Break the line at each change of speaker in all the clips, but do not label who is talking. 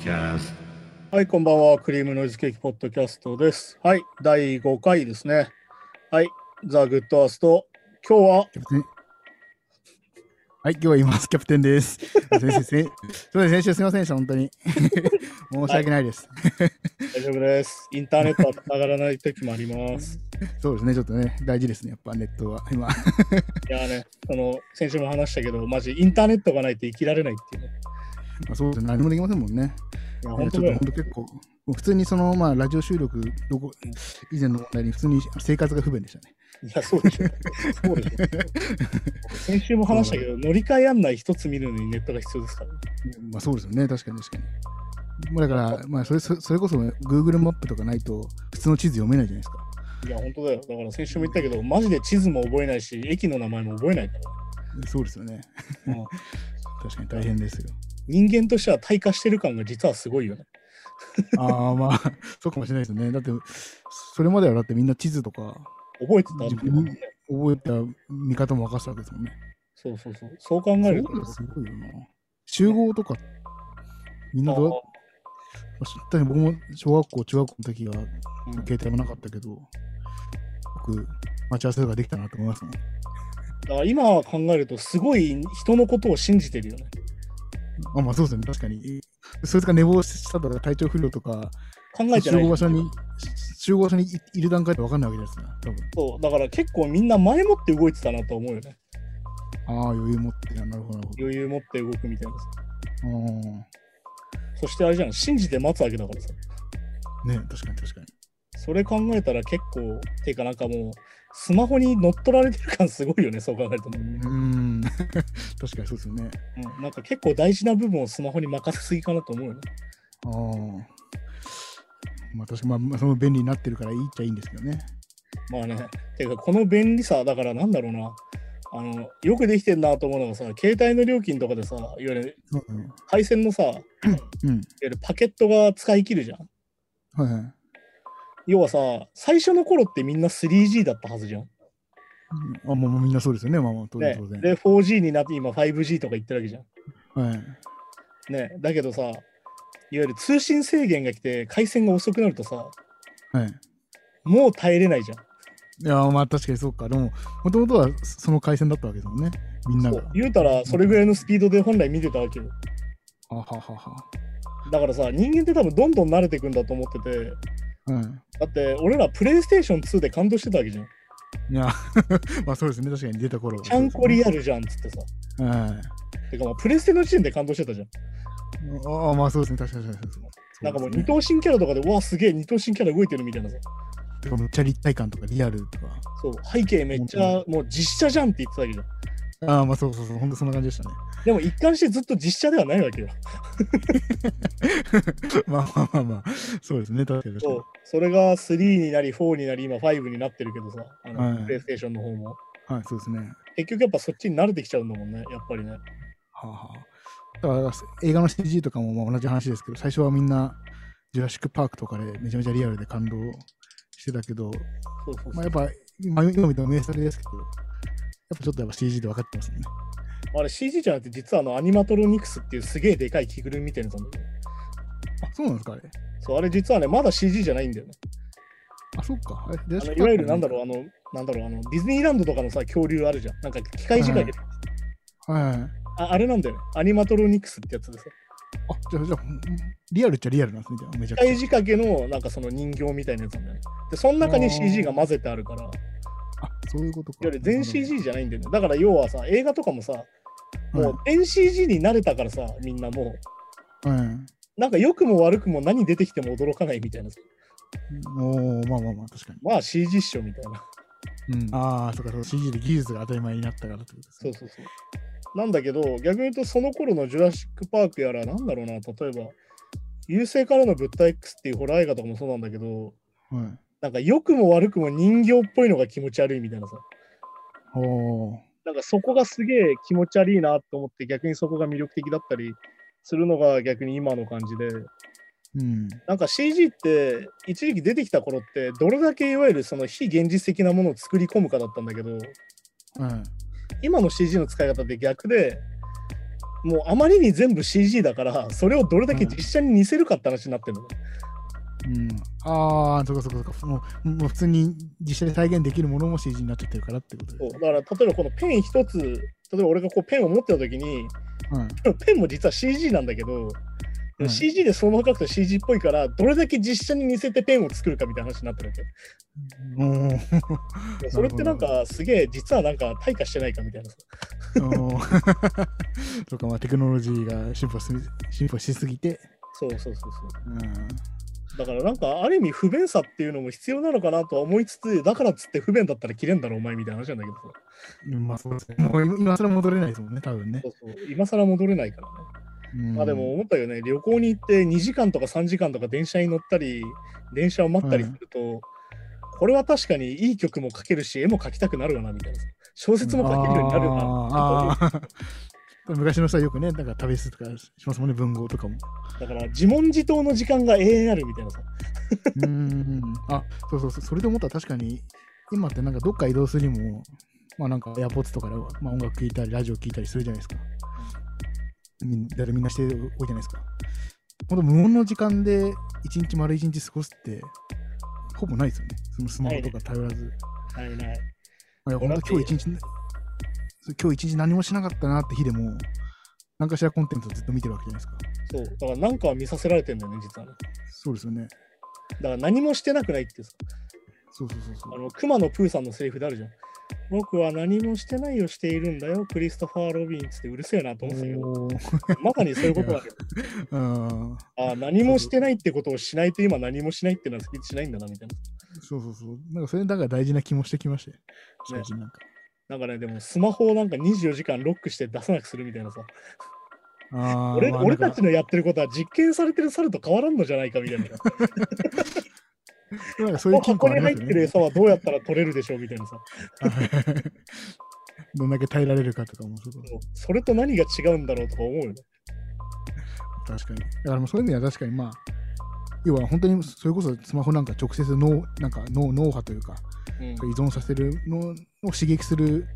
Podcast.
はい、こんばんは。クリームノイズケーキポッドキャストです。はい、第5回ですね。はい、ザ・グッドアースト。今日は、
キャプテン。はい、今日はいます。キャプテンです。先生、せそうです。先週すみませんでした、本当に。申し訳ないです。
大丈夫です。インターネットは繋がらない時もあります。
そうですね、ちょっとね、大事ですね、やっぱネットは。今。
いやね、その、先週も話したけど、マジインターネットがないと生きられないっていうね。
まあ、そうですね、何もできませんもんね。
いや、
いやちょっと
本当
結構、普通にその、まあ、ラジオ収録どこ、以前の問題に普通に生活が不便でしたね。
いや、そうでしょ。そうでしょ。先週も話したけど、乗り換え案内一つ見るのにネットが必要ですからね。
まあそうですよね、確かに確かに。まあだから、まあそれそそれこそ Google マップとかないと普通の地図読めないじゃないですか。
いや、本当だよ。だから先週も言ったけど、マジで地図も覚えないし、駅の名前も覚えないから。
そうですよね。
うん
確かに大変ですよ。
人間としては退化してる感が実はすごいよね。
ああ、まあ、そうかもしれないですね。だって、それまではだってみんな地図とか
覚えてた
自分に覚えた見方も分かってたわけですもんね。
そうそうそう。そう考えると。
すごいよな。集合とか、みんなどうや確かに僕も小学校、中学校の時は
うん
携帯もなかったけど、僕、待ち合わせとかできたなと思いますもん。
だから今考えると、すごい人のことを信じてるよね。
あ、まあそうですね、確かに。そいつが寝坊したとか体調不良とか、
考えてない
集合。場所に、集合場所にいいる段階で分かんないわけですな、多分。
そうだから結構みんな前もって動いてたなと思うよね。
ああ、余裕持って、なるほど。
余裕持って動くみたいなさ。そしてあれじゃん、信じて待つわけだからさ。
ね確かに確かに。
それ考えたら結構、ていうかなんかもう、スマホに乗っ取られてる感すごいよね、そう考えるとね。
うーん、確かにそうですよね。
うん、なんか結構大事な部分をスマホに任せすぎかなと思うよね。
ああ。まあ確かに、まあまあ、その便利になってるからいいっちゃいいんですけどね。
まあね、ていうかこの便利さ、だからなんだろうな。あのよくできてんなと思うのがさ、携帯の料金とかでさ、いわゆる
うん。
配線のさ、いわ
うん。
ゆるパケットが使い切るじゃん。
はいはい。
要はさ、最初の頃ってみんな 3G だったはずじゃん。
あ、もうみんなそうですよね、まあまあ、当然
ね
当、然。
で、4G になって今 5G とか言ってるわけじゃん。
はい。
ね、だけどさ、いわゆる通信制限が来て回線が遅くなるとさ、
はい。
もう耐えれないじゃん。
いや、まあ確かにそうか。でも、もともとはその回線だったわけですもんね。みんなが
そう。言うたらそれぐらいのスピードで本来見てたわけよ。
あははは。
だからさ、人間って多分どんどん慣れていくんだと思ってて、
はい。
だって俺らプレイステーション2で感動してたわけじゃん。
いや、まあそうですね、確かに出た頃は
ちゃんこリ
ア
アルじゃんっつってさ。
はい。
てかまあプレステの時点で感動してたじゃん。
ああ、まあそうですね、確かに確かに。
なんかもう二等身キャラとかで、うわ、すげえ二等身キャラ動いてるみたいなさ。
てかめっちゃ立体感とかリアルとか。
そう、背景めっちゃもう実写じゃんって言ってたわけじゃん。
ああ、まあそうそうそう、本当そんな感じでしたね。
でも一貫してずっと実写ではないわけよ。
まあまあまあまあ、そうですね、確かに
そう。それが3になり、4になり、今5になってるけどさ、あの
はい
プレイステーションの方も。
はい、そうですね。
結局やっぱそっちに慣れてきちゃうんだもんね、やっぱりね。
はあはあ、だから映画の CG とかもまあ同じ話ですけど、最初はみんなジュラシック・パークとかでめちゃめちゃリアルで感動してたけど、
そうそうそう
まあ、やっぱ今今見た名作ですけど、やっぱちょっとやっぱ CG で分かってますね。
あれ CG じゃなくて、実はあのアニマトロニクスっていうすげえでかい着ぐるみみたいなやつなんだよね。
あ、そうなんですか、あれ？
そう、あれ実はね、まだ CG じゃないんだよね。
あ、そっか。あれ
あのいわゆるなんだ
う。
ろう、あの、なんだろう、あの、ディズニーランドとかのさ、恐竜あるじゃん。なんか機械仕掛け、
はいはい。
ああれなんだよね。アニマトロニクスってやつでさ。
あ、じゃあ、じゃあ、リアルっちゃリアルなんですね、じゃあめちゃ
機械
くち
仕掛けのなんかその人形みたいなやつなんだよね。で、その中に CG が混ぜてあるから。
あ、そういうことか。
ゆる全 CG じゃないんだよね。だから要はさ、映画とかもさ、も
は
う全 CG に慣れたからさ、みんなもう、
い。はい。
なんか良くも悪くも何出てきても驚かないみたいなさ。
おーまあまあまあ、確かに。
まあ CG っしょみたいな。
うん、ああ、そうか、そう CG で技術が当たり前になったからってことですね。
そうそうそう。なんだけど、逆に言うとその頃のジュラシック・パークやら、なんだろうな、例えば、優勢からの物体 X っていうホラー映画とかもそうなんだけど、
はい。
なんか良くも悪くも人形っぽいのが気持ち悪いみたいなさ。なんかそこがすげえ気持ち悪いなと思って逆にそこが魅力的だったりするのが逆に今の感じで
うん。
なんか CG って一時期出てきた頃ってどれだけいわゆるその非現実的なものを作り込むかだったんだけど
はい。
今の CG の使い方って逆でもうあまりに全部 CG だから、それをどれだけ実写に似せるかって話になってるのね。
うん。ああ、そうかそうかそうか。もうもう普通に実写で再現できるものも CG になっちゃってるからってことで
そうだから、例えばこのペン一つ、例えば俺がこうペンを持ってた時に、
うん。
ペンも実は CG なんだけど、
うん
CG でそのまま書くと CG っぽいから、どれだけ実写に似せてペンを作るかみたいな話になってるわけ。
おー
でそれってなんかすげえ、実はなんか退化してないかみたいなさ。
おー そうか、まあテクノロジーが進歩す進歩しすぎて、
そうそうそうそう。
うん。
だからなんかある意味不便さっていうのも必要なのかなとは思いつつ、だからっつって不便だったら切れんだろお前みたいな話なんだけどさ。
まあそうですね。もう今更戻れないですもんね、多分ね
そ。うそう今更戻れないからね。
うん
まあでも思ったよね、旅行に行って2時間とか3時間とか電車に乗ったり、電車を待ったりすると、これは確かにいい曲も書けるし、絵も描きたくなるわなみたいなさ。小説も書けるようになるよな。
昔の人はよくね、なんか旅すとかしますもんね、文豪とかも。
だから自問自答の時間が永遠あるみたいなさ。
うーん。あ、そうそうそう、それで思ったら確かに、今ってなんかどっか移動するにも、まあなんかエアポッツとかで、まあ、音楽聴いたり、ラジオ聴いたりするじゃないですか。みんだってみんなして多いじゃないですか。ほんと無音の時間で一日丸一日過ごすって、ほぼないですよね。そのスマホとか頼らず。
ないない。
いや、ほんと今日一日、今日一日何もしなかったなって日でも、何かしらコンテンツをずっと見てるわけじゃないですか。
そう。だからなんかは見させられてんだよね、実はね。
そうですよね。
だから何もしてなくないってさ。
そうそうそうそう
あ。の、熊野プーさんのセリフであるじゃん。僕は何もしてないをしているんだよ、クリストファー・ロビンっつってうるせえなと思ってたけど、まさにそういうことだけど、
う ん
ああ、何もしてないってことをしないと今何もしないっていうのはしないんだなみたいな。
そうそうそう。なんかそれだから大事な気もしてきましたよ。最近なんか。
なんかね、でもスマホをなんか24時間ロックして出さなくするみたいなさ、俺
まあ
俺たちのやってることは実験されてる猿と変わらんのじゃないかみたいな。
なんかそういう
ここに入ってる。餌はどうやったら取れるでしょうみたいなさ。
どんだけ耐えられるかとかもそうそう
それと何が違うんだろうとか思うよね。
確かに。だからもうそういう意味では確かにまあ、要は本当にそれこそスマホなんか直接脳なんか脳脳波というか
うん
依存させるのを刺激する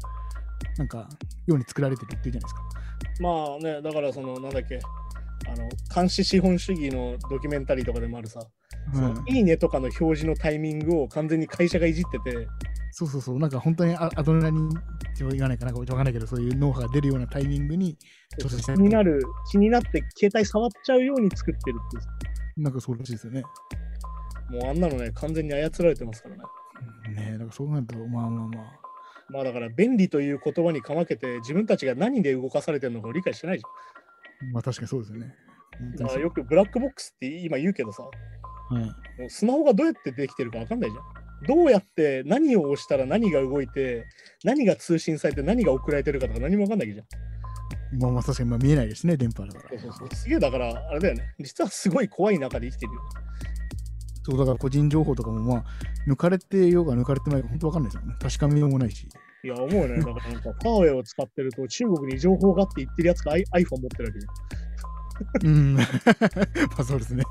なんかように作られてるっていうじゃないですか。
まあね、だからその、なんだっけ、あの、監視資本主義のドキュメンタリーとかでもあるさ、その
うん
いいねとかの表示のタイミングを完全に会社がいじってて、
そうそうそう、なんか本当にアアドレナリンって言わないかなんかわかんないけど、そういう脳波が出るようなタイミングに、
気になる、気になって携帯触っちゃうように作ってるって
なんかそうらしいですよね。
もうあんなのね、完全に操られてますからね。
ねえ、だからそうなると、まあまあまあ。
まあだから便利という言葉にかまけて自分たちが何で動かされてるのかを理解してないじ
まあ確かにそうですよね。
だからよくブラックボックスって今言うけどさ、も
はい、
うスマホがどうやってできてるかわかんないじゃん。どうやって何を押したら何が動いて、何が通信されて何が送られてるかとか何もわかんないじゃん。
まあまあ確かにまあ見えないですね、電波だから。
そうそうそうすげえだから、あれだよね。実はすごい怖い中で生きてるよ。
そうだから個人情報とかもまあ、抜かれてようが抜かれてないか本当わかんないですよね。確かめようもないし。
いや、思うね。だからなんか、ファーウェイを使ってると中国に情報があって言ってるやつが iPhone 持ってるわけじゃん。
うん。まあそうですね。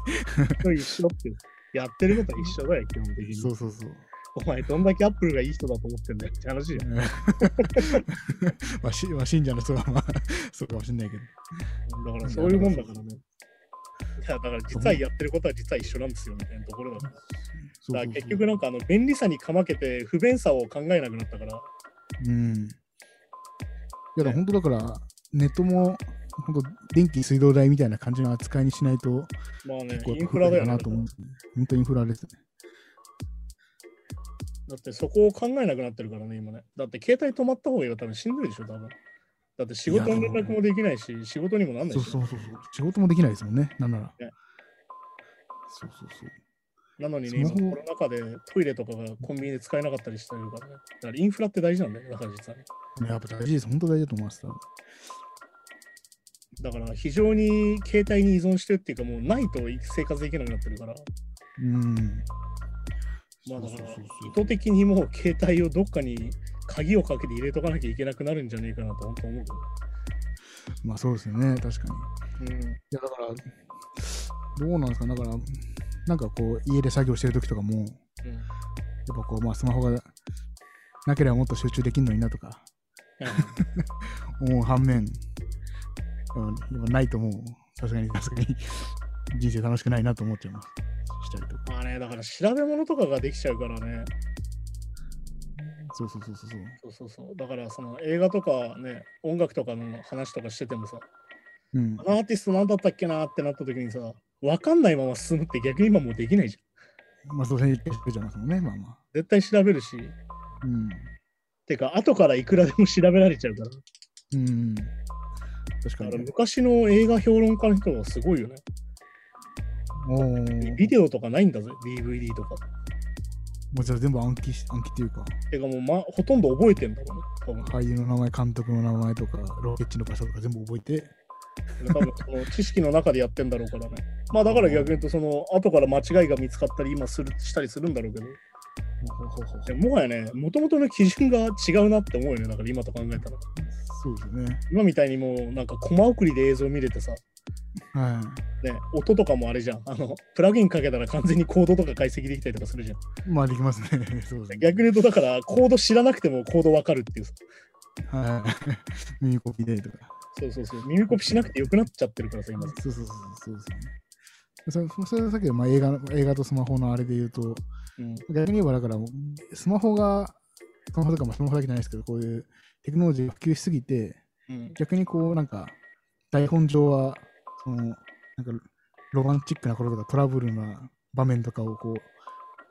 一緒って。やってることは一緒だよ、基本的に。
そうそうそう。
お前、どんだけアップルがいい人だと思ってんだよって話じゃん。
うん まあ、しまあ、信者の人はまあ、そうかもしれないけど。
だからそういうもんだからね。だから実はやってることは実は一緒なんですよみたいなところだから。だから結局なんかあの便利さにかまけて不便さを考えなくなったから、
うん。いや、本当だから、ネットも、本当電気、水道代みたいな感じの扱いにしないと、
まあねインフラだよね。
なと思うんですね。本当インフラですね。
だってそこを考えなくなってるからね、今ね。だって携帯止まった方がいいよ、多分死んでるでしょ、多分。だって仕事の連絡もできないし、仕事にもなんないし。
そうそうそうそう。仕事もできないですもんね、なんなら。
ね
そうそうそう。
なのにね、今コロナ禍でトイレとかがコンビニで使えなかったりしてるからね。だからインフラって大事なんだよね、だから実はね。
ねやっぱ大事です。本当大事だと思います。
だから非常に携帯に依存してるっていうか、もうないと生活できなくなってるから、
うん。
まあだから意図的にもう携帯をどっかに鍵をかけて入れとかなきゃいけなくなるんじゃねえかなと本当思う
まあそうですよね、確かに。
うん。
いや、だから、どうなんですか、だから、なんかこう、家で作業してるときとかも、やっぱこう、まあ、スマホがなければもっと集中できるのになとか、思う反面、うん今ないともう、さすがに、さすがに人生楽しくないなと思っちゃいます。したりとか。
まあね、だから調べ物とかができちゃうからね。
そうそうそうそうそう。
そうそう。だからその映画とかね、音楽とかの話とかしててもさ、
うん
あ。のアーティスト何だったっけなってなった時にさ、わかんないまま進むって逆に今もうできないじゃん。
まあ、そうせん言っちゃいますもんね、まあまあ。
絶対調べるし、
うん。
てか後からいくらでも調べられちゃうから。
うん。確
だから
かに。
昔の映画評論家の人はすごいよね。ビデオとかないんだぜ、DVD とか。
もうじゃあ全部暗記し、暗記っていうか、
てかもう、ま、ほとんど覚えてんだろうね。多分
俳優の名前、監督の名前とか、ロケ地の場所とか全部覚えて、
多分その知識の中でやってんだろうからね。まあだから逆に言うと、その後から間違いが見つかったり、今するしたりするんだろうけど、もはやね、もともとの基準が違うなって思うよね。だから今と考えたら。
そうですよね。
今みたいにもうなんかコマ送りで映像見れてさ、
は
ね、音とかもあれじゃん。あの、プラグインかけたら完全にコードとか解析できたりとかするじゃん。
い。まあできますね。そうですね。
逆に言うと、だからコード知らなくてもコードわかるっていうさ。
はい。耳コピでとか。
そうそうそう。耳コピしなくてよくなっちゃってるからさ、今。
そうそうそうそうですよね。それそれはさっきのまあ映画の映画とスマホのあれで言うと、
うん。
逆に言えばだから、スマホが、スマホとかまあスマホだけじゃないですけど、こういうテクノロジーが普及しすぎて、
うん。
逆にこう、なんか、台本上は、その、なんか、ロマンチックなこととかトラブルな場面とかをこう、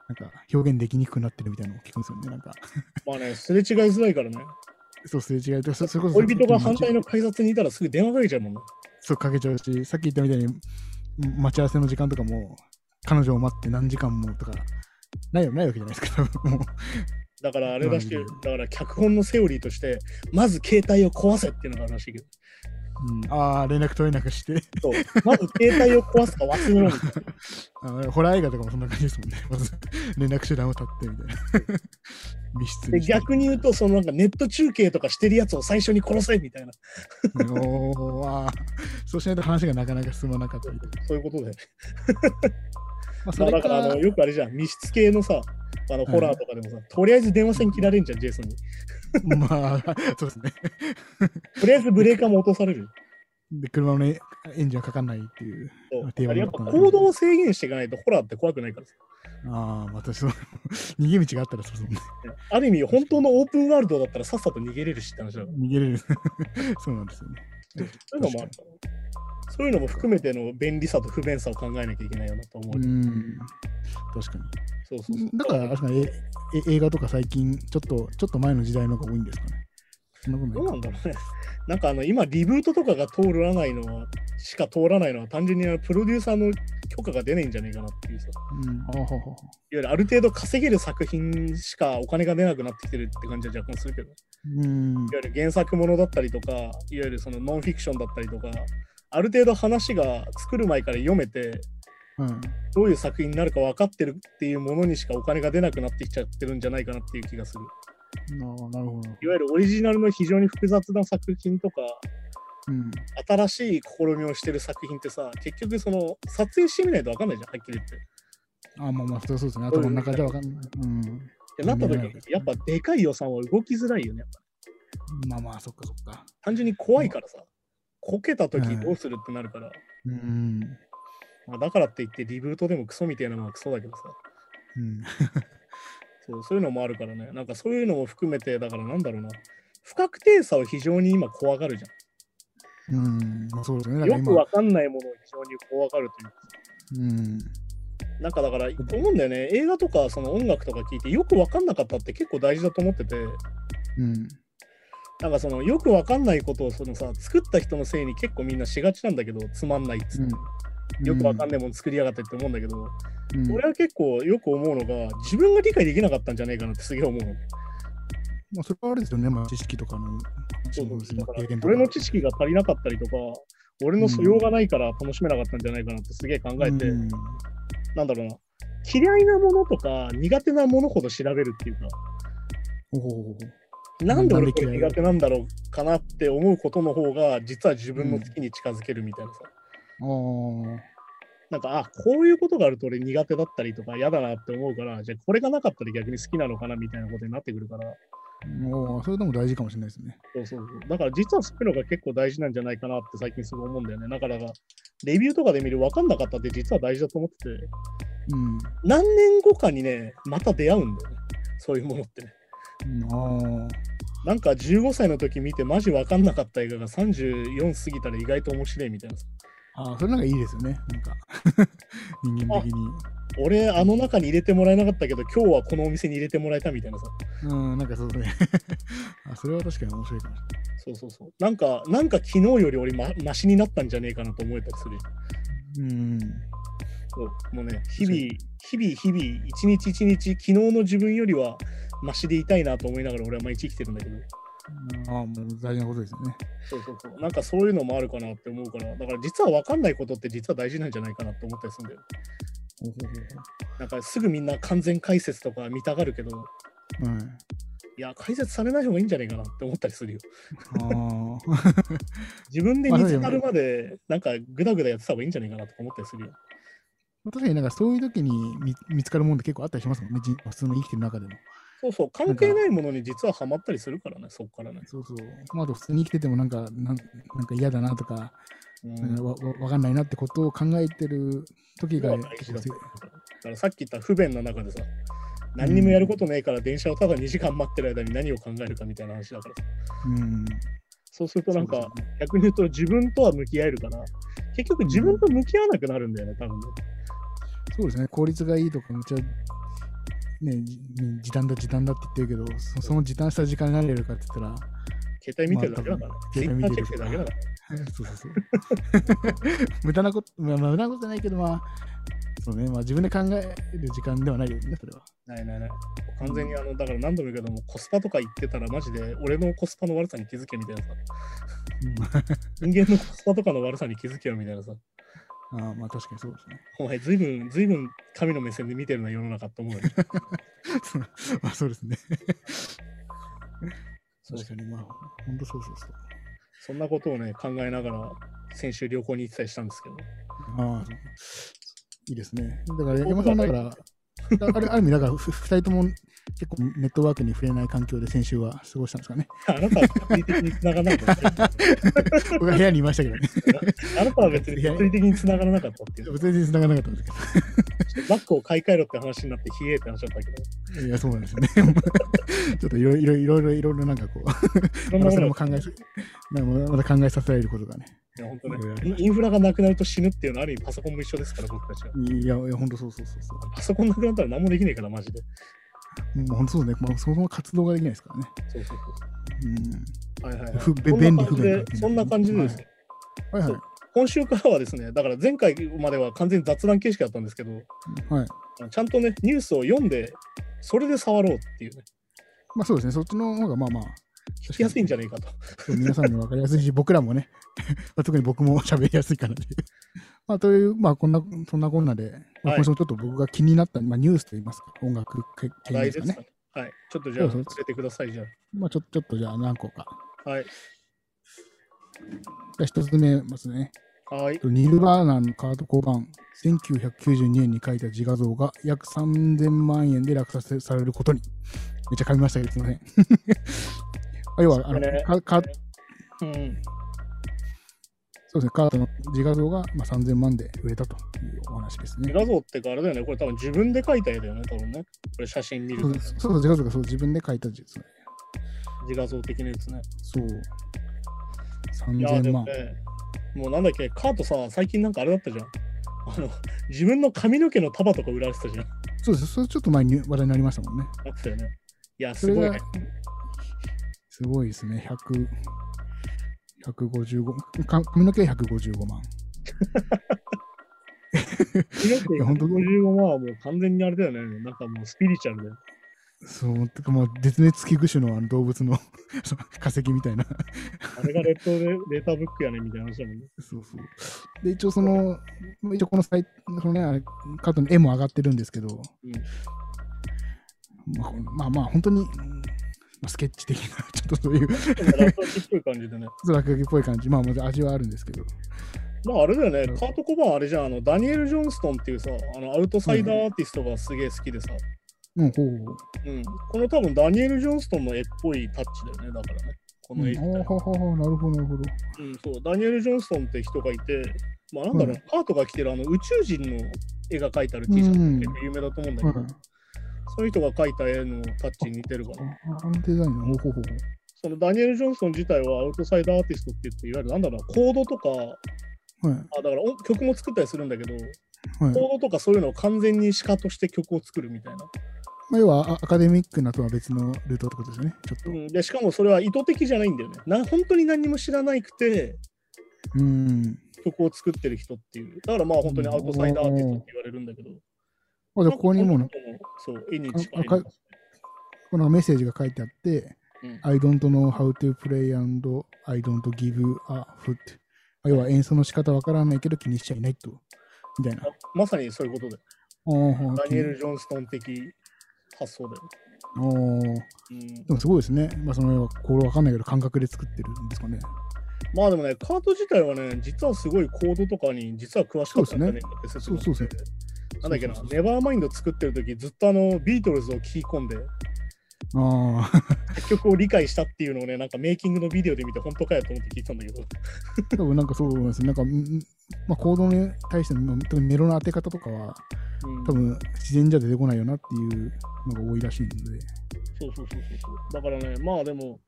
なんか表現できにくくなってるみたいなのを聞くんですよね。なんか、
まあね、すれ違いづらいからね。
そう、すれ違いと、そそれこそ
恋人が反対の改札にいたらすぐ電話かけちゃうもんね。
そう、かけちゃうし、さっき言ったみたいに、ん待ち合わせの時間とかも、彼女を待って何時間もとか、ないよないわけじゃないですか、多分もう。
だからあれらしいよ
うん
だから脚本のセオリーとして、まず携帯を壊せっていうのがあるらしいけど。
うん、ああ、連絡取れなくして
そう。まず携帯を壊すか忘れろみたいな。
あの、ホラー映画とかもそんな感じですもんね。まず、連絡手段を立ってみたいな。密室
で。逆に言うと、そのなんかネット中継とかしてるやつを最初に殺せみたいな。
おーあーそうしないと話がなかなか進まなかったりとか。
そういうことで。
まあ、そ
まあ、
れか
だからあのよくあれじゃん、密室系のさ、あのホラーとかでもさ、とりあえず電話線切られんじゃん、ジェイソンに。
まあ、そうですね。
とりあえずブレーカーも落とされる。
で、車のねエンジンはかかんないっていう。
そうやっぱ行動を制限していかないとホラーって怖くないからさ。
ああ、またそう、逃げ道があったらそうです。
ある意味、本当のオープンワールドだったらさっさと逃げれるしって話だ。
逃げれる。そうなんですよね。
そういうのもあるから。そういうのも含めての便利さと不便さを考えなきゃいけないよなと思う。
うん。確かに。
そうそうそう。
だから、かねええ映画とか最近、ちょっと、ちょっと前の時代の方が多いんですかね。そんなこと
どう
な
んだろうね。なんかあの今、リブートとかが通らないのは、しか通らないのは、単純にプロデューサーの許可が出ないんじゃねえかなっていうさ。いわ
うん。あははは
ゆるある程度稼げる作品しかお金が出なくなってきてるって感じは若干するけど、いわ
うん。
ゆる原作ものだったりとか、いわゆるそのノンフィクションだったりとか、ある程度話が作る前から読めて、
うん。
どういう作品になるか分かってるっていうものにしかお金が出なくなってきちゃってるんじゃないかなっていう気がする。
ななるほど。
いわゆるオリジナルの非常に複雑な作品とか、
うん。
新しい試みをしてる作品ってさ、結局その撮影してみないと分かんないじゃん、はっきり言って。
あまあまあ、そうですね。頭の中ではわかんない。うん。
ってなった時に、やっぱでかい予算は動きづらいよね。やっぱ
まあまあ、そっかそっか。
単純に怖いからさ、こけた時
うん
どうするってなるから、
うん。
まあ、だからって言ってリブートでもクソみたいなのはクソだけどさ、
うん。
そうそういうのもあるからね、なんかそういうのも含めて、だからなんだろうな、不確定さを非常に今怖がるじゃん。
うん。まあそうですね。
よくわかんないものを非常に怖がるというか。
うん。
なんかだから思うんだよね、映画とかその音楽とか聞いてよくわかんなかったって結構大事だと思ってて、
うん。
なんかそのよくわかんないことをそのさ、作った人のせいに結構みんなしがちなんだけど、つまんないっつって、よくわかん
な
ないもの作りやがってって思うんだけど、
い。うん
俺は結構よく思うのが、自分が理解できなかったんじゃないかなってすげえ思うの。
まあ、それはあれですよね。まあ、知識とかの。
俺の知識が足りなかったりとか、俺の素養がないから楽しめなかったんじゃないかなってすげえ考えて、
うん
なんだろうな、嫌いなものとか苦手なものほど調べるっていうか、なんで俺これ苦手なんだろうかなって思うことの方が、実は自分の好きに近づけるみたいなさ。
あー
なんか、あ、こういうことがあると俺苦手だったりとか嫌だなって思うから、じゃあこれがなかったら逆に好きなのかなみたいなことになってくるから、
もう、それでも大事かもしれないですね。
そうそうそう。だから実はそういうのが結構大事なんじゃないかなって最近すごい思うんだよね。だから、レビューとかで見る分かんなかったって実は大事だと思ってて、
うん。
何年後かにね、また出会うんだよね。そういうものってね。
うんあ
なんか15歳の時見てマジ分かんなかった映画が34過ぎたら意外と面白いみたいなさ。
あ。ああ、それなんかいいですよね。なんか、人間的に。
俺、あの中に入れてもらえなかったけど、今日はこのお店に入れてもらえたみたいなさ。
うん、なんかそうね。あそれは確かに面白いかもし
そうそうそう。なんか、なんか昨日より俺ま、マシになったんじゃねえかなと思えたりする。
れない。うん。
そうもうね、日々、日々、日々、一日一日、昨日の自分よりはマシでいたいなと思いながら俺は毎日生きてるんだけど。
ああ、もう大事なことですよね。
そうそうそう。なんかそういうのもあるかなって思うから、だから実は分かんないことって実は大事なんじゃないかなって思ったりするんだよ。なんかすぐみんな完全解説とか見たがるけど、
ほうはい。
いや、解説されない方がいいんじゃないかなって思ったりするよ。自分で見つかるまで、なんかグダグダやってた方がいいんじゃないかなとか思ったりするよ。
確かになんかそういう時に見見つかるものって結構あったりしますもんね。じ普通の生きてる中でも。
そうそう、関係ないものに実はハマったりするからね、そっからね。
そうそう。まあ、あと普通に生きててもなんか、なんなんか嫌だなとか、
うん
なんかわわわかんないなってことを考えてる時が結構
だだからさっき言った不便な中でさ、何にもやることねえから電車をただ2時間待ってる間に何を考えるかみたいな話だからさ。
うん。
そうするとなんか、逆に言うと自分とは向き合えるから、結局自分と向き合わなくなるんだよね、多分ね。
そうですね。効率がいいとか、めっちゃ、ね、じ時短だ、時短だって言ってるけど、そその時短した時間になれるかって言ったら、
携帯見てるだけだからね。
まあ
ツイッターチェックしてるだけだから。
そうそうそう。無駄なこと、まあ、まあ無駄なことじゃないけど、まあ、そうね、まあ自分で考える時間ではないよね、それは。
ないないない。完全にあの、だから何度も言うけども、コスパとか言ってたらマジで俺のコスパの悪さに気づけみたいなさ。人間のコスパとかの悪さに気づけよみたいなさ。
うん、ああまあ確かにそうですね。
お前、ずいぶん、ずいぶん神の目線で見てるな、世の中って思うよね。
まあそうですね。
そう
確かに、まあ、本当そうそうそう。
そんなことをね、考えながら、先週旅行に行ってたりしたんですけど。
ああ、いいですね。だから、山さんだから、あれある意味、だから、ふ二人とも結構ネットワークに触れない環境で先週は過ごしたんですかね。
あなたは物理的に繋がらなかった。
僕は部屋にいましたけどね。
あなたは別に物理的に繋がらなかったっていう。
全然繋がらなかったんですけ
バッグを買い替えろって話になって、ひえーって話だったけど。
ど。いや、そうなんですよね。ちょっといろいろいろいろいろいろなんかこう、それも考えまた考えさせられることがね。
いや本当ねインフラがなくなると死ぬっていうのはある意味パソコンも一緒ですから、僕たちは。
いや、いや、本当そうそうそうそう。
パソコンなくなったら何もできねえから、マジで。
もう本当そうね。まあ、そもそも活動ができないですからね。
そうそうそう
うん。
はいはいはい。
便利不便な
そんな感じでですね。
はいはい
そう。今週からはですね、だから前回までは完全に雑談形式だったんですけど、
はい。
ちゃんとね、ニュースを読んで、それで触ろうっていうね、
まあそうですね。そっちの方がまあまあ、
聞きやすいんじゃないかと。
皆さんにも分かりやすいし、僕らもね、ま あ特に僕も喋りやすいかなという。まあ、という、まあ、こんな、そんなこんなで、まあ
はい
今週もちょっと僕が気になった、まあ、ニュースといいますか、音楽系ですかね。
はい。ちょっとじゃあ、触れてください、じゃ
まあ、ちょちょっとじゃあ何個か。
あ。はい。
じゃあ一つ目ますね。
はい。
ニルバーナのカード交番、1992年に書いた自画像が約3000万円で落札されることに。めっちゃ噛みましたけど、すみません。あ要は、あの、
ね
かか
うん。
そうですね、カードの自画像が、まあ、3000万で売れたというお話ですね。
画像ってかあれだよね、これ多分自分で描いた絵だよね、多分ね。これ写真見ると
そうそうそう、自画像がそう自分で書いた字ですね。
自画像的なやつね。
そう。
いや、
3000万。
でもね、もうなんだっけ、カートさ、最近なんかあれだったじゃん。あの、自分の髪の毛の束とか売られてたじゃん。
そうです。それちょっと前に話題になりましたもんね。
あったよね。いや、すごいね。、
すごいですね。100、155、か髪の毛155万。
髪の毛155万はもう完全にあれだよね。なんかもうスピリチュアルだよ。
そう、てかもう絶滅危惧種のあの動物の 化石みたいな。
あれがレッドレレーターブックやねみたいな話だもんね。
そうそう。で、一応その、一応このサイト、そのね、あれカートに絵も上がってるんですけど、
うん。
まあ、まあまあ、本当に、うんまあ、スケッチ的な、ちょっとそういう、
でもラットっぽい感じでね。
落書きっぽい感じ、まあ、まず味はあるんですけど、
まああれだよね。
う、ん。
カート・コバンあれじゃん、あのダニエル・ジョンストンっていうさ、あのアウトサイダーアーティストがすげえ好きでさ、
うん、ほう。
うん。この多分ダニエル・ジョンストンの絵っぽいタッチだよね、だからね。この絵
うん、は。ははなるほど、なるほど。
うん、そう、ダニエル・ジョンストンって人がいて、まあなんだろう、
はい。
カートが着てるあの宇宙人の絵が描いてある T シャツ
うん。
結構有名だと思うんだけど、
はい
そういう人が描いた絵のタッチに似てるから、
ああのデザインの、ほうほうほう。
そのダニエル・ジョンストン自体はアウトサイダーアーティストって言って、いわゆるなんだろうな、コードとか、
はい。
あだから音曲も作ったりするんだけど、
はい
コードとかそういうのを完全にシカトして曲を作るみたいな。
まあ、要はあアカデミックなとは別のルートってことですよね、ちょっと。
うん、でしかもそれは意図的じゃないんだよね。な本当に何も知らないくて
うん。
曲を作ってる人っていう。だからまあ本当にアウトサイダーアーティストって言われるんだけど。
あじゃあここにも
そう、絵に近い
このメッセージが書いてあって、
うん
I don't know how to play and I don't give a foot. 要は演奏の仕方わからないけど気にしちゃいないと。みたいな。
あまさにそういうことで。ダニエル・ジョンストン的発想だよね。
あー
うん
でもすごいですね。まあ、その、これわかんないけど感覚で作ってるんですかね。
まあでもね、カート自体はね、実はすごいコードとかに実は詳しかったんだよねって説明
そうそう
しててなんだっけなネバーマインド作ってる時ずっとあのビートルズを聞き込んで、
ああ、
曲を理解したっていうのをね、なんかメイキングのビデオで見て本当かよと思って聞いたんだけど、
多分なんかそうなんですなんか、んまあ、コードに対してのまあ特にメロの当て方とかは、
うん
多分自然じゃ出てこないよなっていうのが多いらしいので。
そうそうそうそう。だからね、まあでも、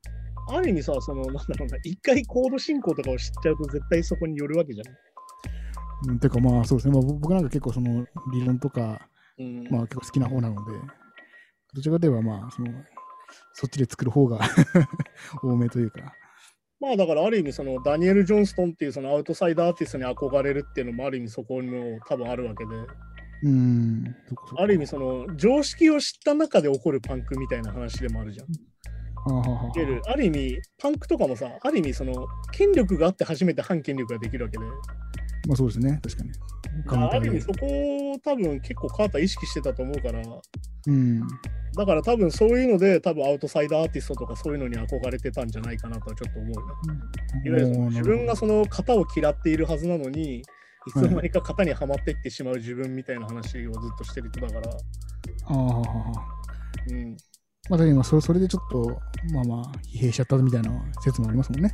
ある意味さ、その、なんだろうな、一回コード進行とかを知っちゃうと絶対そこに寄るわけじゃん。
うん、てかまあそうですね、まあ、僕僕なんか結構その理論とか、
うん。
まあ結構好きな方なので、どちらかといえばまあその、そっちで作る方が 多めというか。
まあだからある意味そのダニエル・ジョンストンっていうそのアウトサイダーアーティストに憧れるっていうのもある意味そこにも多分あるわけで、
うん、
ある意味その常識を知った中で起こるパンクみたいな話でもあるじゃん。
あ
る意味パンクとかもさ、ある意味その権力があって初めて反権力ができるわけで、
まあそうですね、確かに。
まあ、ある意味
で
そこを多分結構カーター意識してたと思うから、
うん。
だから多分そういうので多分アウトサイダーアーティストとかそういうのに憧れてたんじゃないかなとはちょっと思うよね。いわゆる自分がその型を嫌っているはずなのに、いつの間にか型にはまっていってしまう自分みたいな話をずっとしてる人だから、
ああ
うん、
まあ、だけど今それそれでちょっと、まあまあ、疲弊しちゃったみたいな説もありますもんね。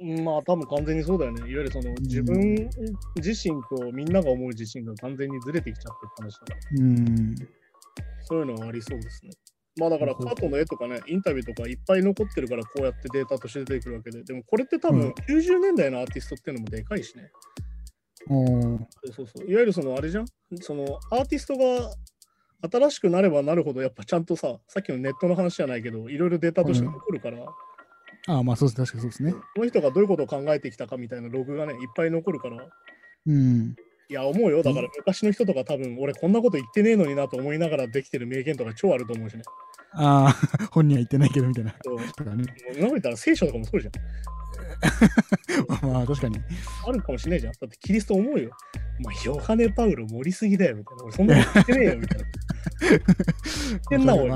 うんまあ多分完全にそうだよね。いわゆるその自分自身とみんなが思う自身が完全にずれてきちゃってって話だから、
うん。
そういうのはありそうですね。まあだからカートの絵とかね、インタビューとかいっぱい残ってるからこうやってデータとして出てくるわけで、でもこれって多
うん
分90年代のアーティストっていうのもでかいしね。
あー
そうそう。いわゆるそのあれじゃん？そのアーティストが新しくなればなるほどやっぱちゃんとさ、さっきのネットの話じゃないけど、いろいろデータとして残るから、
あー、まあそうです。確かにそうですね。
この人がどういうことを考えてきたかみたいなログがね、いっぱい残るから、
うん。
いや、思うよ。だから昔の人とか多分、俺こんなこと言ってねえのになと思いながらできてる名言とか超あると思うしね。
ああ、本人は言ってないけどみたいな。
そう
とかね。
今言ったら聖書とかもそうじゃん。
まあ確かに。
あるかもしれないじゃん。だってキリスト思うよ。まあ、ヨハネ・パウロ盛りすぎだよみたいな。俺そんなこと言ってねえよみたいな。言ってんな、俺。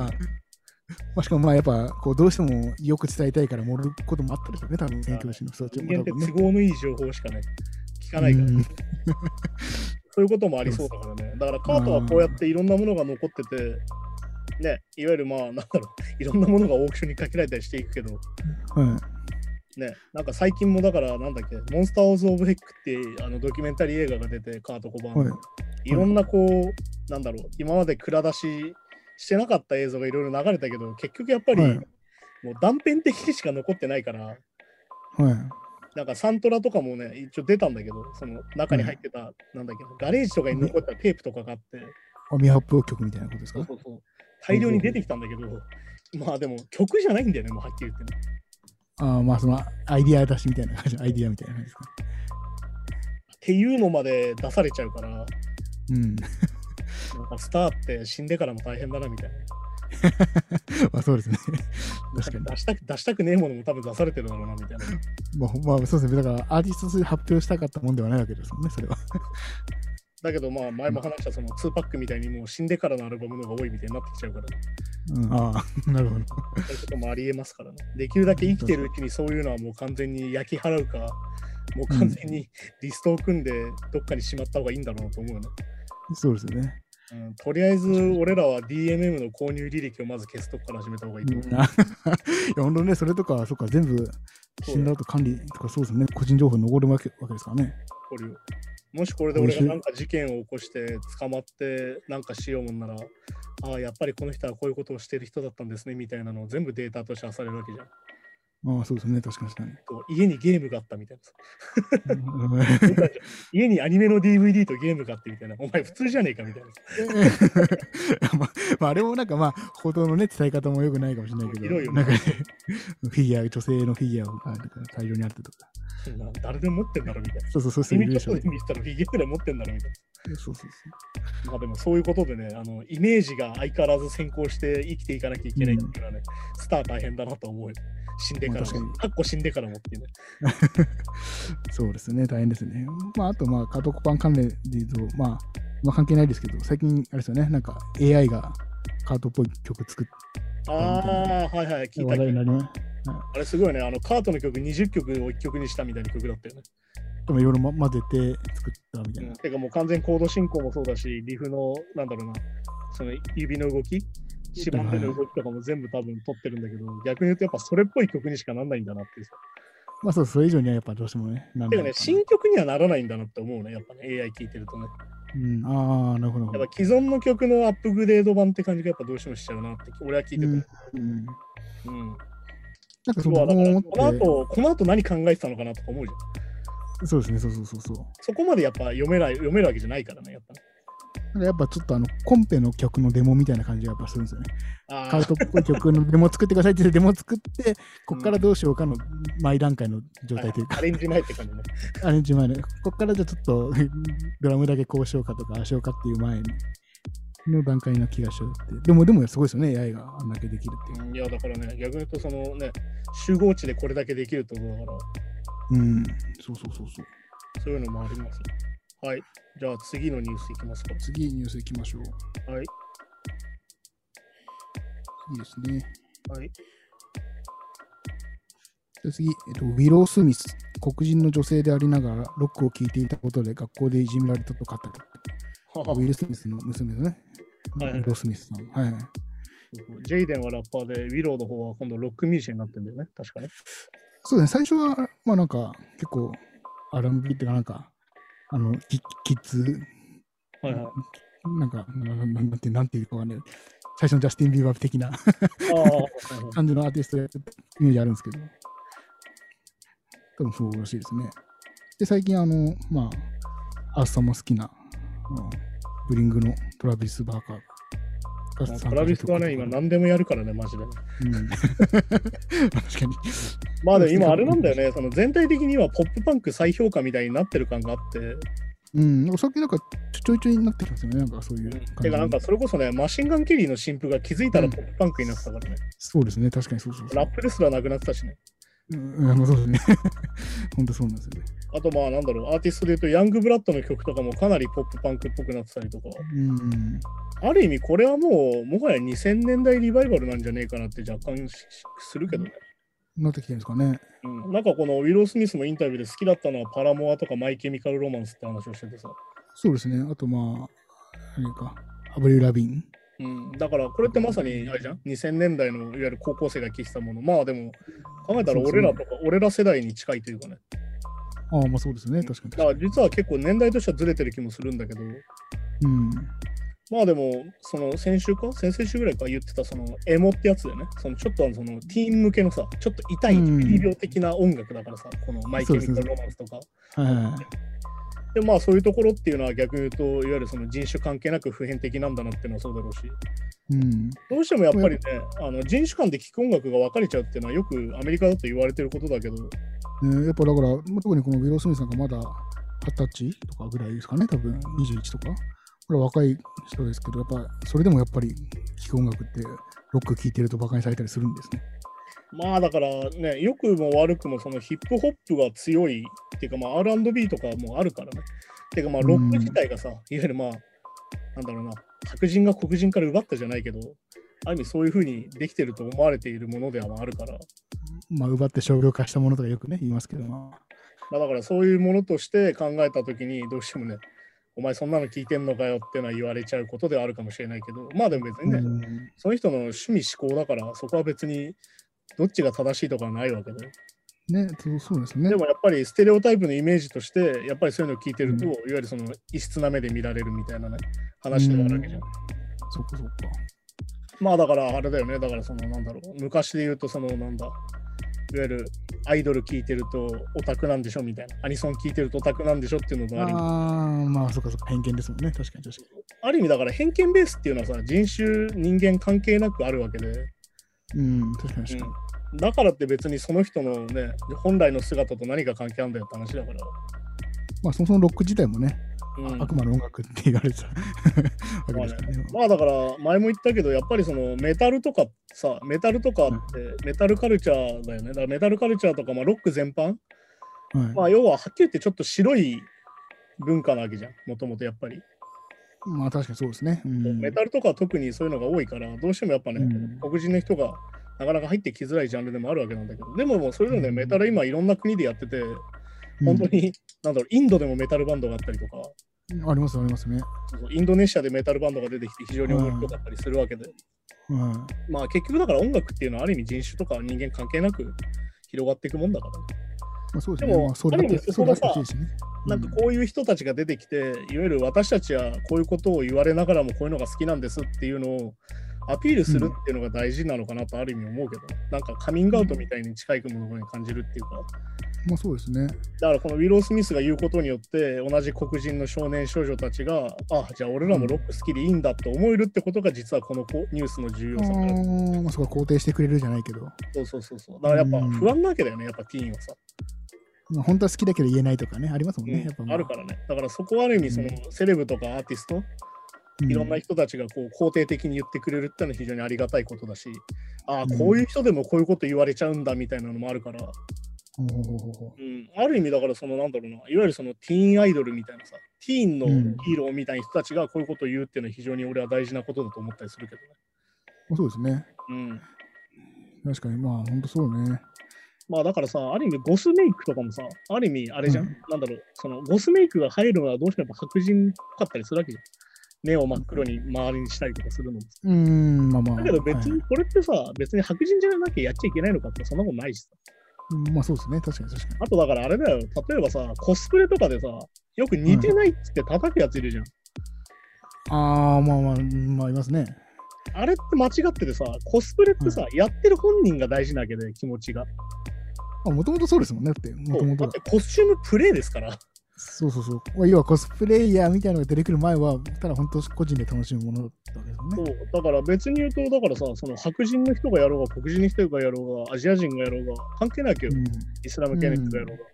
まあ、まあ、しかもまあやっぱこうどうしてもよく伝えたいから盛ることもあったでしょうね、多分宣教師の人たち
人間って都合のいい情報しかね、聞かないから。
うん。
そういうこともありそうだからね。だからカートはこうやっていろんなものが残ってて、ね、いわゆるまあ、なんだろう、いろんなものがオークションにかけられたりしていくけど、
はい。
ね、なんか最近もだから、なんだっけ、モンスターズ・オブ・ヘックってあのドキュメンタリー映画が出て、カート・コバーンの、
はい。
いろんなこう、なんだろう、今まで蔵出ししてなかった映像がいろいろ流れたけど、結局やっぱり、
はい
もう断片的にしか残ってないから、
はい。
なんかサントラとかもね、一応出たんだけど、その中に入ってた、なんだっけ、ガレージとかに残ったテープとかがあって、
アミハップ曲みたいなことですか？
そうそう大量に出てきたんだけど、まあでも曲じゃないんだよね、もうはっきり言ってね。
ああ、まあそのアイディア出しみたいな感じ、アイディアみたいな感じですか。
っていうのまで出されちゃうから、なん
うん。
かスターって死んでからも大変だなみたいな。
まあそうですね。確かに。
出したく出したくねえものも多分出されてるだろうなみたいな。
まあ、まあ、そうですね。だから、アーティストとして発表したかったもんではないわけですもんね、それは。
だけどまあ前も話したその2パックみたいにもう死んでからのアルバムの方が多いみたいになってきちゃうから、
うん、ああ、なるほど。
そういうこともありえますからね。できるだけ生きてるうちにそういうのはもう完全に焼き払うか、もう完全にリストを組んでどっかにしまった方がいいんだろうなと思うね。
そうですよね。
うんとりあえず俺らは DMM の購入履歴をまず消すとこから始めた方がいいと思う。
いや、本当ね、それとか、そっか、全部死んだ後管理とかそうですね、個人情報残るわけわけですからね。
これをもしこれで俺がなんか事件を起こして捕まってなんかしようもんなら、ああ、やっぱりこの人はこういうことをしてる人だったんですねみたいなのを全部データとして漁されるわけじゃん。
ああ、そうですね、確かに確かに。
と家にゲームがあったみたいな家にアニメの DVD とゲームがあってみたいな。お前普通じゃねえかみたいなさ。
まあ、まあ、あれもなんかまあ、報道のね、伝え方も良くないかもしれないけど、
ね
なんかね、フィギュア、女性のフィギュアがなんか大量にあってとか。
な 誰でも持ってんだろみたいな。
そうそうそう、そう
耳
いう でしょ
とこで見せたらフィギュアで持ってんだろみたい
そうそうそう。
な。まあでもそういうことでね、あのイメージが相変わらず先行して生きていかなきゃいけないっていうのはね、スター大変だなと思うよ。死んでからも。
か
っこ死んでからもっていうね。
そうですね、大変ですね。まあ、あと、まあ、カートコパン関連で言うと、まあ、まあ、関係ないですけど、最近、あれですよね、なんか AI がカートっぽい曲作って
ああ、はいはい、聞いた
話題になります。
あれすごいね、あのカートの曲20曲を1曲にしたみたいな曲だったよね。
でもいろいろま混ぜて作ったみたいな。
てかもう完全コード進行もそうだし、リフの、なんだろうな、その指の動き、縛ってる動きとかも全部多分取ってるんだけど、逆に言うとやっぱそれっぽい曲にしかなんないんだなっていうさ。
まあそう、それ以上にはやっぱどうしてもね。なん
てかね、新曲にはならないんだなって思うね、やっぱね、AI 聴いてるとね。
うん、ああ、なるほど。
やっぱ既存の曲のアップグレード版って感じがやっぱどうしてもしちゃうなって、俺は聞いてて。
う
うんん。
うんなんかそ
そうだこの
て、
後、この後何考えてたのかなとか思うじゃん。
そうですね、そうそうそうそう。
そこまでやっぱ読めない、読めるわけじゃないからね、やっぱね。
やっぱちょっとあのコンペの曲のデモみたいな感じがやっぱするんですよね。
あ
カートっぽい曲のデモ作ってくださいって言ってデモ作って、こっからどうしようかの前段階の状態というか、
アレンジ前って感じね。
アレンジ前の、こっからじゃあちょっと ドラムだけこうしようかとか、ああしようかっていう前にの段階な気がしちゃって。でも、でもすごいですよね、AI があんだけできるっていう。
うんいや、だからね、逆に言うと、そのね、集合値でこれだけできるとだから、
うん、そうそうそうそう。
そういうのもありますね。はい。じゃあ次のニュースいきますか。
次、ニュースいきましょう。
はい。
いいですね。
はい。
で次、えっと、ウィロー・スミス、黒人の女性でありながら、ロックを聴いていたことで学校でいじめられたと語る。
は
ウィル・スミスの娘ですね。
はいはい
ウィロー・スミスさん。はいはい。
ジェイデンはラッパーで、ウィローの方は今度ロックミュージシャンになってんだよね。確かね。
そうですね、最初は、まあなんか、結構、R&B っていうか、なんか、あの、キキッズ、
はいはい。
なんか、なんて、なんていうかわかんない。最初のジャスティン・ビーバー的な感じのアーティストやってたイメージあるんですけど、多分そうらしいですね。で、最近、あの、まあ、アースさんも好きな、うんブリングのトラビス・バーカーが
トラビスはね、今何でもやるからね、マジで。
うん、確かに。
まあでも今あれなんだよね、その全体的にはポップパンク再評価みたいになってる感があって、
うん、お酒なんかちょいちょいになってきますよね、なんかそういう感じ
てかなんかそれこそね、マシンガンキリーの新婦が気づいたらポップパンクになってたからね、
そうですね、確かにそうそうそう。
ラップですらなくなってたしね。
うん、そうですね。本当そうなんですよね。
あとまあなんだろう、アーティストで言うと、ヤングブラッドの曲とかもかなりポップパンクっぽくなってたりとか、
うん。
ある意味これはもう、もはや2000年代リバイバルなんじゃねえかなって若干しするけどね。
なってきてるんですかね。
うん、なんかこのウィロー・スミスもインタビューで好きだったのはパラモアとかマイ・ケミカル・ロマンスって話をしててさ。
そうですね。あとまあ、何か、アブリル・ラビン。
うん、だからこれってまさにあれじゃん ?2000 年代のいわゆる高校生が聴いてたもの。まあでも考えたら俺らとか、俺ら世代に近いというかね。
ああ、まあそうですね。確かに
だから実は結構年代としてはずれてる気もするんだけど、
うん。
まあでも、その先週か？先々週ぐらいか言ってたそのエモってやつでね、そのちょっとあのそのティーン向けのさ、ちょっと痛い
うん
医療的な音楽だからさ、このマイ・ケミカル・ロマンスとか。
はいはいはい。
でまあそういうところっていうのは逆に言うと、いわゆるその人種関係なく普遍的なんだなっていうのはそうだろうし、
うん。
どうしてもやっぱりね、あの人種間で聴く音楽が分かれちゃうっていうのはよくアメリカだと言われてることだけど、
ね、やっぱだから、まあ特にこのウィロー・スミスなんかまだ二十歳とかぐらいですかね、多分21とか。これは若い人ですけど、やっぱそれでもやっぱり聴く音楽ってロック聴いてるとバカにされたりするんですね。
まあだからね、良くも悪くもそのヒップホップが強いっていうか、まあ R&B とかもあるからね。ていうかまあロック自体がさ、いわゆるまあ、なんだろうな、白人が黒人から奪ったじゃないけど、ある意味そういうふうにできてると思われているものではあるから、
まあ、奪って商業化したものとかよくね、言いますけど、まあ、
まあ、だからそういうものとして考えたときに、どうしてもね、お前そんなの聞いてんのかよってのは言われちゃうことではあるかもしれないけど、まあでも別にね、
うん。
その人の趣味思考だから、そこは別にどっちが正しいとかはないわけで。
ね、そうですね。
でもやっぱりステレオタイプのイメージとして、やっぱりそういうのを聞いてると、
うん
いわゆるその異質な目で見られるみたいなね、話でもあるわけじゃん。
そっかそっか。
まあだからあれだよね、だからそのなんだろう、昔で言うとそのなんだ、いわゆるアイドル聞いてるとオタクなんでしょみたいな、アニソン聞いてるとオタクなんでしょっていうのがある
ああ、まあそっかそっか、偏見ですもんね。確かに確か
ある意味だから偏見ベースっていうのはさ、人種、人間関係なくあるわけで、
に。うん、確かに確かに。
だからって別にその人のね、本来の姿と何が関係あるんだよって話だから。
まあそもそもロック自体もね、
うん。
悪魔の音楽って言われてた わけですからね。
まあだから前も言ったけどやっぱりそのメタルとかさメタルとかってメタルカルチャーだよね。だからメタルカルチャーとかまあロック全般。
はい。
まあ要ははっきり言ってちょっと白い文化なわけじゃん。もともとやっぱり、
まあ確かにそうですね。うん、
メタルとかは特にそういうのが多いからどうしてもやっぱね、
うん。
黒人の人がなかなか入ってきづらいジャンルでもあるわけなんだけどでももうそれでもね
うん。
メタル今いろんな国でやってて
うん。
本当に、なんだろうインドでもメタルバンドがあったりとか
ありますありますね。
インドネシアでメタルバンドが出てきて非常に面白かったりするわけで、
は
まあ結局だから音楽っていうのはある意味人種とか人間関係なく広がっていくもんだからね。
い。まあそうですね。
でも
まあ、
る
そ
こがさ。なんかこういう人たちが出てきて、いわゆる私たちはこういうことを言われながらもこういうのが好きなんですっていうのをアピールするっていうのが大事なのかなとある意味思うけど、なんかカミングアウトみたいに近いものに感じるっていうか、
まあそうですね。
だからこのウィロー・スミスが言うことによって同じ黒人の少年少女たちが、あじゃあ俺らもロック好きでいいんだと思えるってことが実はこのこニュースの重要
あ
さから
ーまあそこは肯定してくれるじゃないけど、
そうそうそうそう。だからやっぱ不安なわけだよね、やっぱティーンはさ。
まあ、本当は好きだけど言えないとかね、ありますもんね。
うん
やっぱま
あるからね。だからそこはある意味、そのセレブとかアーティスト、いろんな人たちがこう肯定的に言ってくれるってのは非常にありがたいことだし、ああ、
うん
こういう人でもこういうこと言われちゃうんだみたいなのもあるから、
ほう
ん、ある意味だからそのなんだろうな、いわゆるそのティーンアイドルみたいなさ、ティーンの
うん
ヒーローみたいな人たちがこういうことを言うっていうのは非常に俺は大事なことだと思ったりするけどね。
まあそうですね。
うん。
確かに、まあ本当そうね。
まあだからさ、ある意味ゴスメイクとかもさ、ある意味あれじゃん、
うん
なんだろう、そのゴスメイクが入るのはどうしても白人っぽかったりするわけじゃん。目を真っ黒に周りにしたりとかするのも。
うーん、まあまあ。
だけど別
はい
にこれってさ、別に白人じゃなきゃやっちゃいけないのかってそんなことないしさ。
うんまあそうですね。確かに確か
あとだからあれだよ、例えばさ、コスプレとかでさ、よく似てないっつって叩くやついるじゃん。
に。ああ、まあまあ、うんまあいますね。
あれって間違っててさ、コスプレってさ、やってる本人が大事なわけで、気持ちが。
もともとそうですもんね。だって、もともと
だってコスチュームプレイですから。
そうそうそう。まあ要はコスプレイヤーみたいなのが出てくる前は、ただ本当個人で楽しむものだったわけですもん
そう
ね。
だから別に言うと、だからさ、その白人の人がやろうが、黒人の人がやろうが、アジア人がやろうが、関係ないわけよ、
うん
イスラム系の人がやろうが。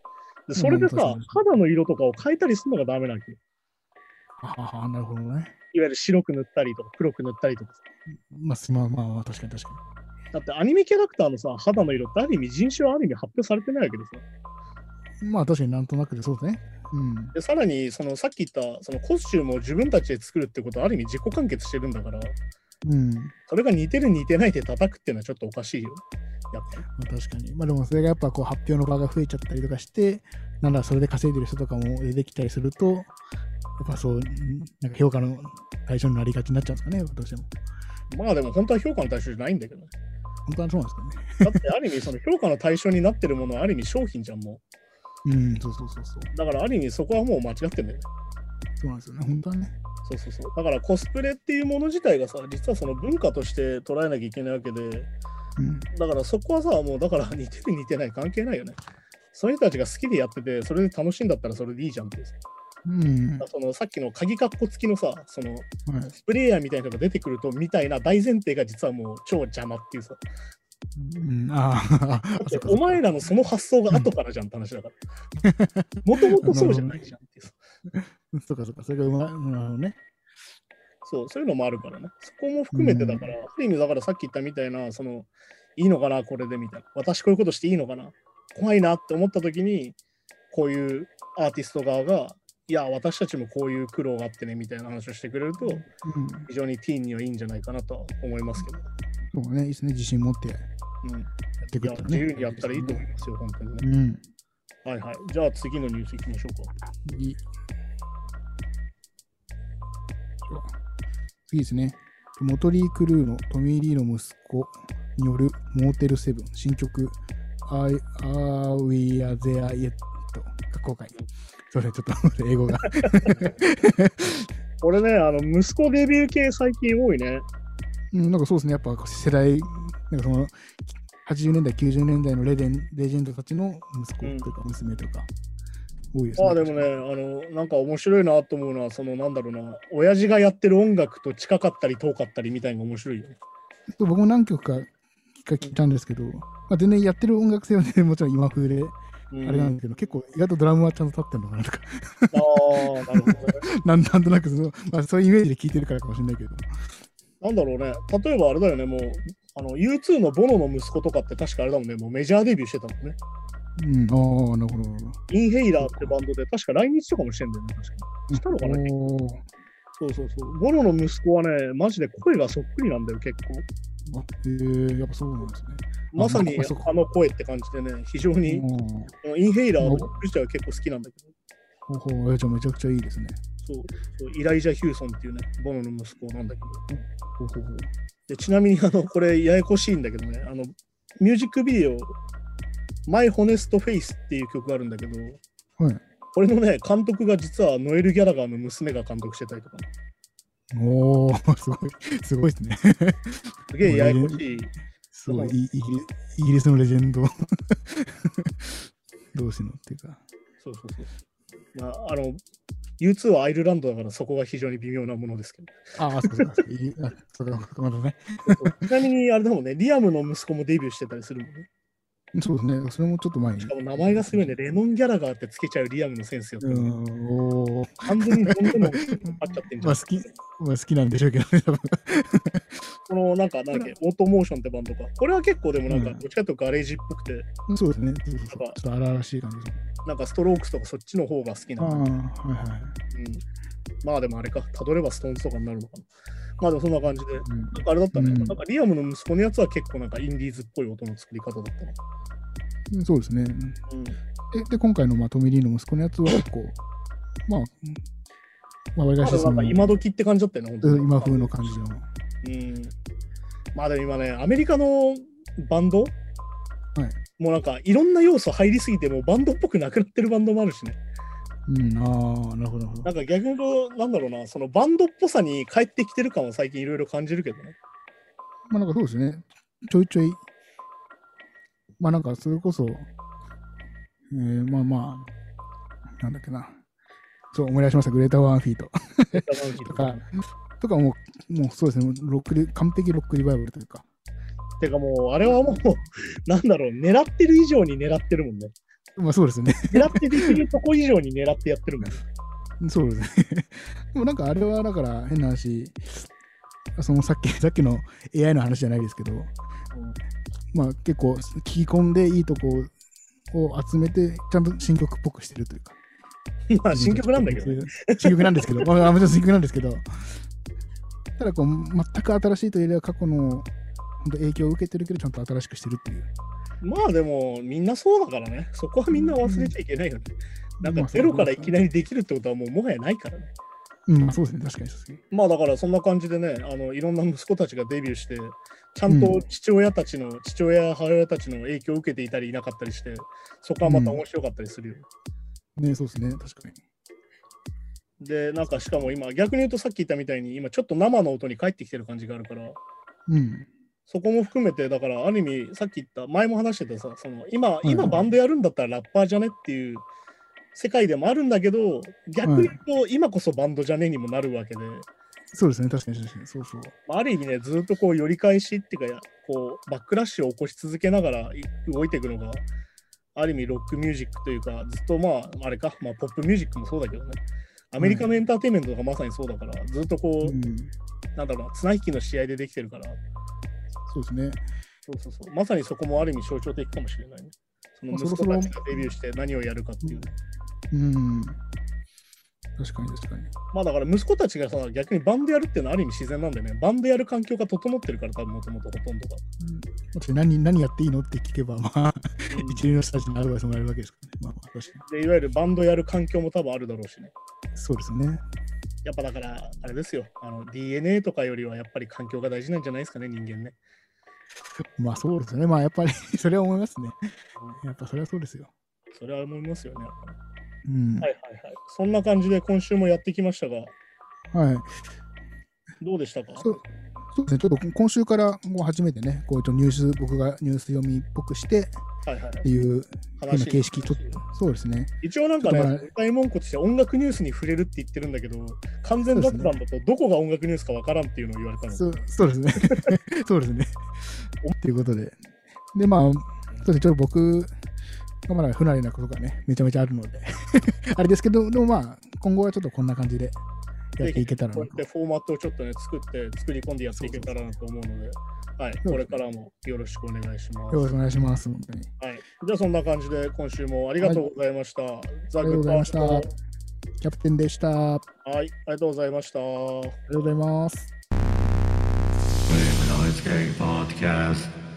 でそれでさ、肌の色とかを変えたりするのがダメなわけよ。
ああ、なるほどね。
いわゆる白く塗ったりとか、黒く塗ったりとかさ。
まあ、すまあまあまあ、確かに確か
だってアニメキャラクターのさ、肌の色ってある意味人種はある意味発表されてないわけですよ。
に。まあ確かになんとなくでそうですね。うん。
で、さらに、そのさっき言った、そのコスチュームを自分たちで作るってことはある意味自己完結してるんだから、
うん。
それが似てる似てないで叩くっていうのはちょっとおかしいよ。やっぱり。
まあ、確かに。まあでもそれがやっぱこう発表の場が増えちゃったりとかして、なんだそれで稼いでる人とかも出てきたりすると、やっぱそう、んなんか評価の対象になりがちになっちゃうんですかね、どうしても。
まあでも本当は評価の対象じゃないんだけどね。
本当はそうなんです
だってある意味その評価の対象になってるものはある意味商品じゃんも
けどね。うん、そうそうそうそう。
う。だからある意味そこはもう間違ってんだよね。
そうなんですよね、本当はね。
そうそうそう。だからコスプレっていうもの自体がさ、実はその文化として捉えなきゃいけないわけで、
うん。
だからそこはさ、もうだから似てる似てない関係ないよね。そういう人たちが好きでやってて、それで楽しいんだったらそれでいいじゃんっていう
ん。
そのさっきの鍵括弧付きのさ、その
はい
プレイヤーみたいな人が出てくるとみたいな大前提が実はもう超邪魔っていうさ。
うん、あ
お前らのその発想が後からじゃんって話だから。もともとそうじゃないじゃんっていうさ。
そうかそうか、それがうまい。なるほどね。
そう、そういうのもあるからね。そこも含めてだから、ある意味だからさっき言ったみたいな、その、いいのかな、これでみたいな。私こういうことしていいのかな。怖いなって思った時に、こういうアーティスト側が、いや、私たちもこういう苦労があってね、みたいな話をしてくれると、
うん。
非常にティーンにはいいんじゃないかなとは思いますけど。
そうね、いいですね。自信持ってや
うん。
ってく
いや、
るとね。
自由にやったらいいと思いますよ、本当にね。
うん。
はいはい。じゃあ次のニュースいきましょうか。
いい次ですね。モトリー・クルーのトミー・リーの息子によるモーテルセブン新曲 I, Are We Are There Yet? が公開。それちょっと英語が。
俺ね、あの息子デビュー系最近多いね。
うん、なんかそうですね。やっぱ世代、なんかその80年代、90年代のレデンレジェンドたちの息子とか娘とか、多いですね。
ああ、でもね、あの、なんか面白いなと思うのは、そのなんだろうな、親父がやってる音楽と近かったり遠かったりみたいなのが面白いよね。
僕も何曲か聞いたんですけど、まあ、全然やってる音楽性はね、もちろん今風で、あれなんですけど、結構意外とドラムはちゃんと立ってるのかなとか。
ああ、なるほどね。
なんなんとなくその、まあ、そういうイメージで聞いてるからかもしれないけど。
なんだろうね、例えばあれだよね、もう、あの U2 のボノの息子とかって確かあれだもんね、もうメジャーデビューしてたもんね。
うん、ああ、なるほど。
インヘイラーってバンドで、確か来日とかもしてんだよね、確かに。したのかなそうそうそう。ボノの息子はね、マジで声がそっくりなんだよ、結構。
あえー、やっぱそうなんですね。
まさに
あ
の声って感じでね、非常に、
うん
インヘイラー自体は結構好きなんだけど、
ほうほじゃあめちゃくちゃいいですね。
そうそうイライジャ・ヒューソンっていうね、ボノの息子なんだけど。
ほうほうほう
でちなみにあの、これややこしいんだけどね、あの、ミュージックビデオ、My Honest Face っていう曲があるんだけど、
はい。
これのね、監督が実はノエル・ギャラガーの娘が監督してたりとか、
おお すごい、すごいですね。
すげえややこしい。
すごい、イイギリイギリスのレジェンド 同士のっていうか。
そうそうそう。まあ、あの、U2 はアイルランドだからそこが非常に微妙なものですけど。
ああ、そうか、そうか。イギあそうか、まだね。
ちなみにあれだもんね、リアムの息子もデビューしてたりするもんね。
そうですね。それもちょっと前に
し。かも名前がすごいね、レノン・ギャラガーってつけちゃうリアムのセンスよ
うん、
完全にどんどんあっちゃってんじゃん。
まあ好き、まあ好きなんでしょうけどね、多分。
このなんか、なんだっけ、 Automotion ってバンドか。これは結構でもなんか、
うん
どっちかというとガレージっぽくて、
そうですね。そうそうそうちょっと荒々しい感じ。
なんかストロークスとかそっちの方が好きな
あはいはい。
うん。まあでもあれか、たどればストーンズとかになるのかな。まあでもそんな感じで、
うん
なんかあれだったね、
うん
なんかリアムの息子のやつは結構なんかインディーズっぽい音の作り方だったな。
うんそうですね。
うん。
で、で今回の、まあ、トミー・リーの息子のやつは結構、まあ、まあ、わりかし
でもなんか今時って感じだったよね、
今風の感じの。
うん。まあでも今ね、アメリカのバンド、もうなんかいろんな要素入りすぎて、もうバンドっぽくなくなってるバンドもあるしね。
うん、ああ、なるほど、なるほど
なん。か逆に言うと、なんだろうな、そのバンドっぽさに帰ってきてる感は最近いろいろ感じるけどね。
まあ、なんかそうですね。ちょいちょい、まあ、なんかそれこそ、えー、まあまあ、なんだっけな。そう、思い出しました。グレーターワンフィート。とか、とかもう、もうそうですね。ロックリ、完璧ロックリバイバルというか。
てかもう、あれはもう、なんだろう、狙ってる以上に狙ってるもんね。
まあそうですね。
狙ってできるとこ以上に狙ってやってるもんね。
そうですね。でもなんかあれはだから変な話、そのさっき さっきの AI の話じゃないですけど、まあ結構聞き込んでいいとこを集めて、ちゃんと新曲っぽくしてるというか。
まあ、新曲なんだけどね。
新曲なんですけど、まあ、もちろん新曲なんですけど、ただこう、全く新しいというよりは過去の本当影響を受けてるけど、ちゃんと新しくしてるっていう。
まあでも、みんなそうだからね。そこはみんな忘れちゃいけないよね。なん
まあ
かゼロからいきなりできるってことはもうもはやないからね。
うん、まあそうですね、確かに。
まあだからそんな感じでね、あのいろんな息子たちがデビューして、ちゃんと父親たちの、父親や母親たちの影響を受けていたりいなかったりして、そこはまた面白かったりするよ。
ね、そうですね、確かに。
で、なんかしかも今、逆に言うとさっき言ったみたいに、今ちょっと生の音に帰ってきてる感じがあるから、
うん。
そこも含めて、だからある意味、さっき言った、前も話してたさ、その今、
い
今バンドやるんだったらラッパーじゃねっていう世界でもあるんだけど、逆に言うと、今こそバンドじゃねにもなるわけで、
そうですね、確かに確かに。そうそう。
まあある意味ね、ずっとこう、寄り返しっていうか、こう、バックラッシュを起こし続けながらい動いていくのが、ある意味、ロックミュージックというか、ずっとまあ、あれか、まあ、ポップミュージックもそうだけどね、アメリカのエンターテインメントとかまさにそうだから、ずっとこう、
うん、
なんだろうな、綱引きの試合でできてるから、
そうですね。
そうそうそう、まさにそこもある意味象徴的かもしれないね。その息子たちがデビューして何をやるかっていう。
うん。確かに確かに。
まあだから息子たちがさ、逆にバンドやるっていうのはある意味自然なんでね、バンドやる環境が整ってるから、多分もともとほとんどが。
私何何やっていいのって聞けば、まあ、一流の人たちにアドバイスもらえるわけですからね。まあ、まあ確か
で、いわゆるバンドやる環境も多分あるだろうしね。
に。そうですね。
やっぱだから、あれですよ、あの DNA とかよりはやっぱり環境が大事なんじゃないですかね、人間ね。
まあそうですね。まあやっぱり それは思いますね。やっぱそれはそうですよ。
それは思いますよね。
うん。
はいはいはい。そんな感じで今週もやってきましたが、
はい。
どうでしたか？
そうそうですね。ちょっと今週からもう初めてね、こうちょっとニュース、僕がニュース読みっぽくしてていう今
話
形式、ちょっと、そうですね。
一応なんか大体文句として音楽ニュースに触れるって言ってるんだけど、完全雑談だとどこが音楽ニュースかわからんっていうのを言われたの。
そうそうですね。そうですね。ということで。で、まあ、そうですね、ちょっと僕、まだ不慣れなことがね、めちゃめちゃあるので、あれですけど、でもまあ、今後はちょっとこんな感じでやっていけたらなと
こうやってフォーマットをちょっとね、作って、作り込んでやっていけたらなと思うので、はい、これからもよろしくお願いします。
よろしくお願いします。本当に。
はい、じゃあそんな感じで今週もありがとうございました。ザ・
ありがとうございました
グッドアート
キャプテンでした。あ
はい、ありがとうございました。
りがとうございます。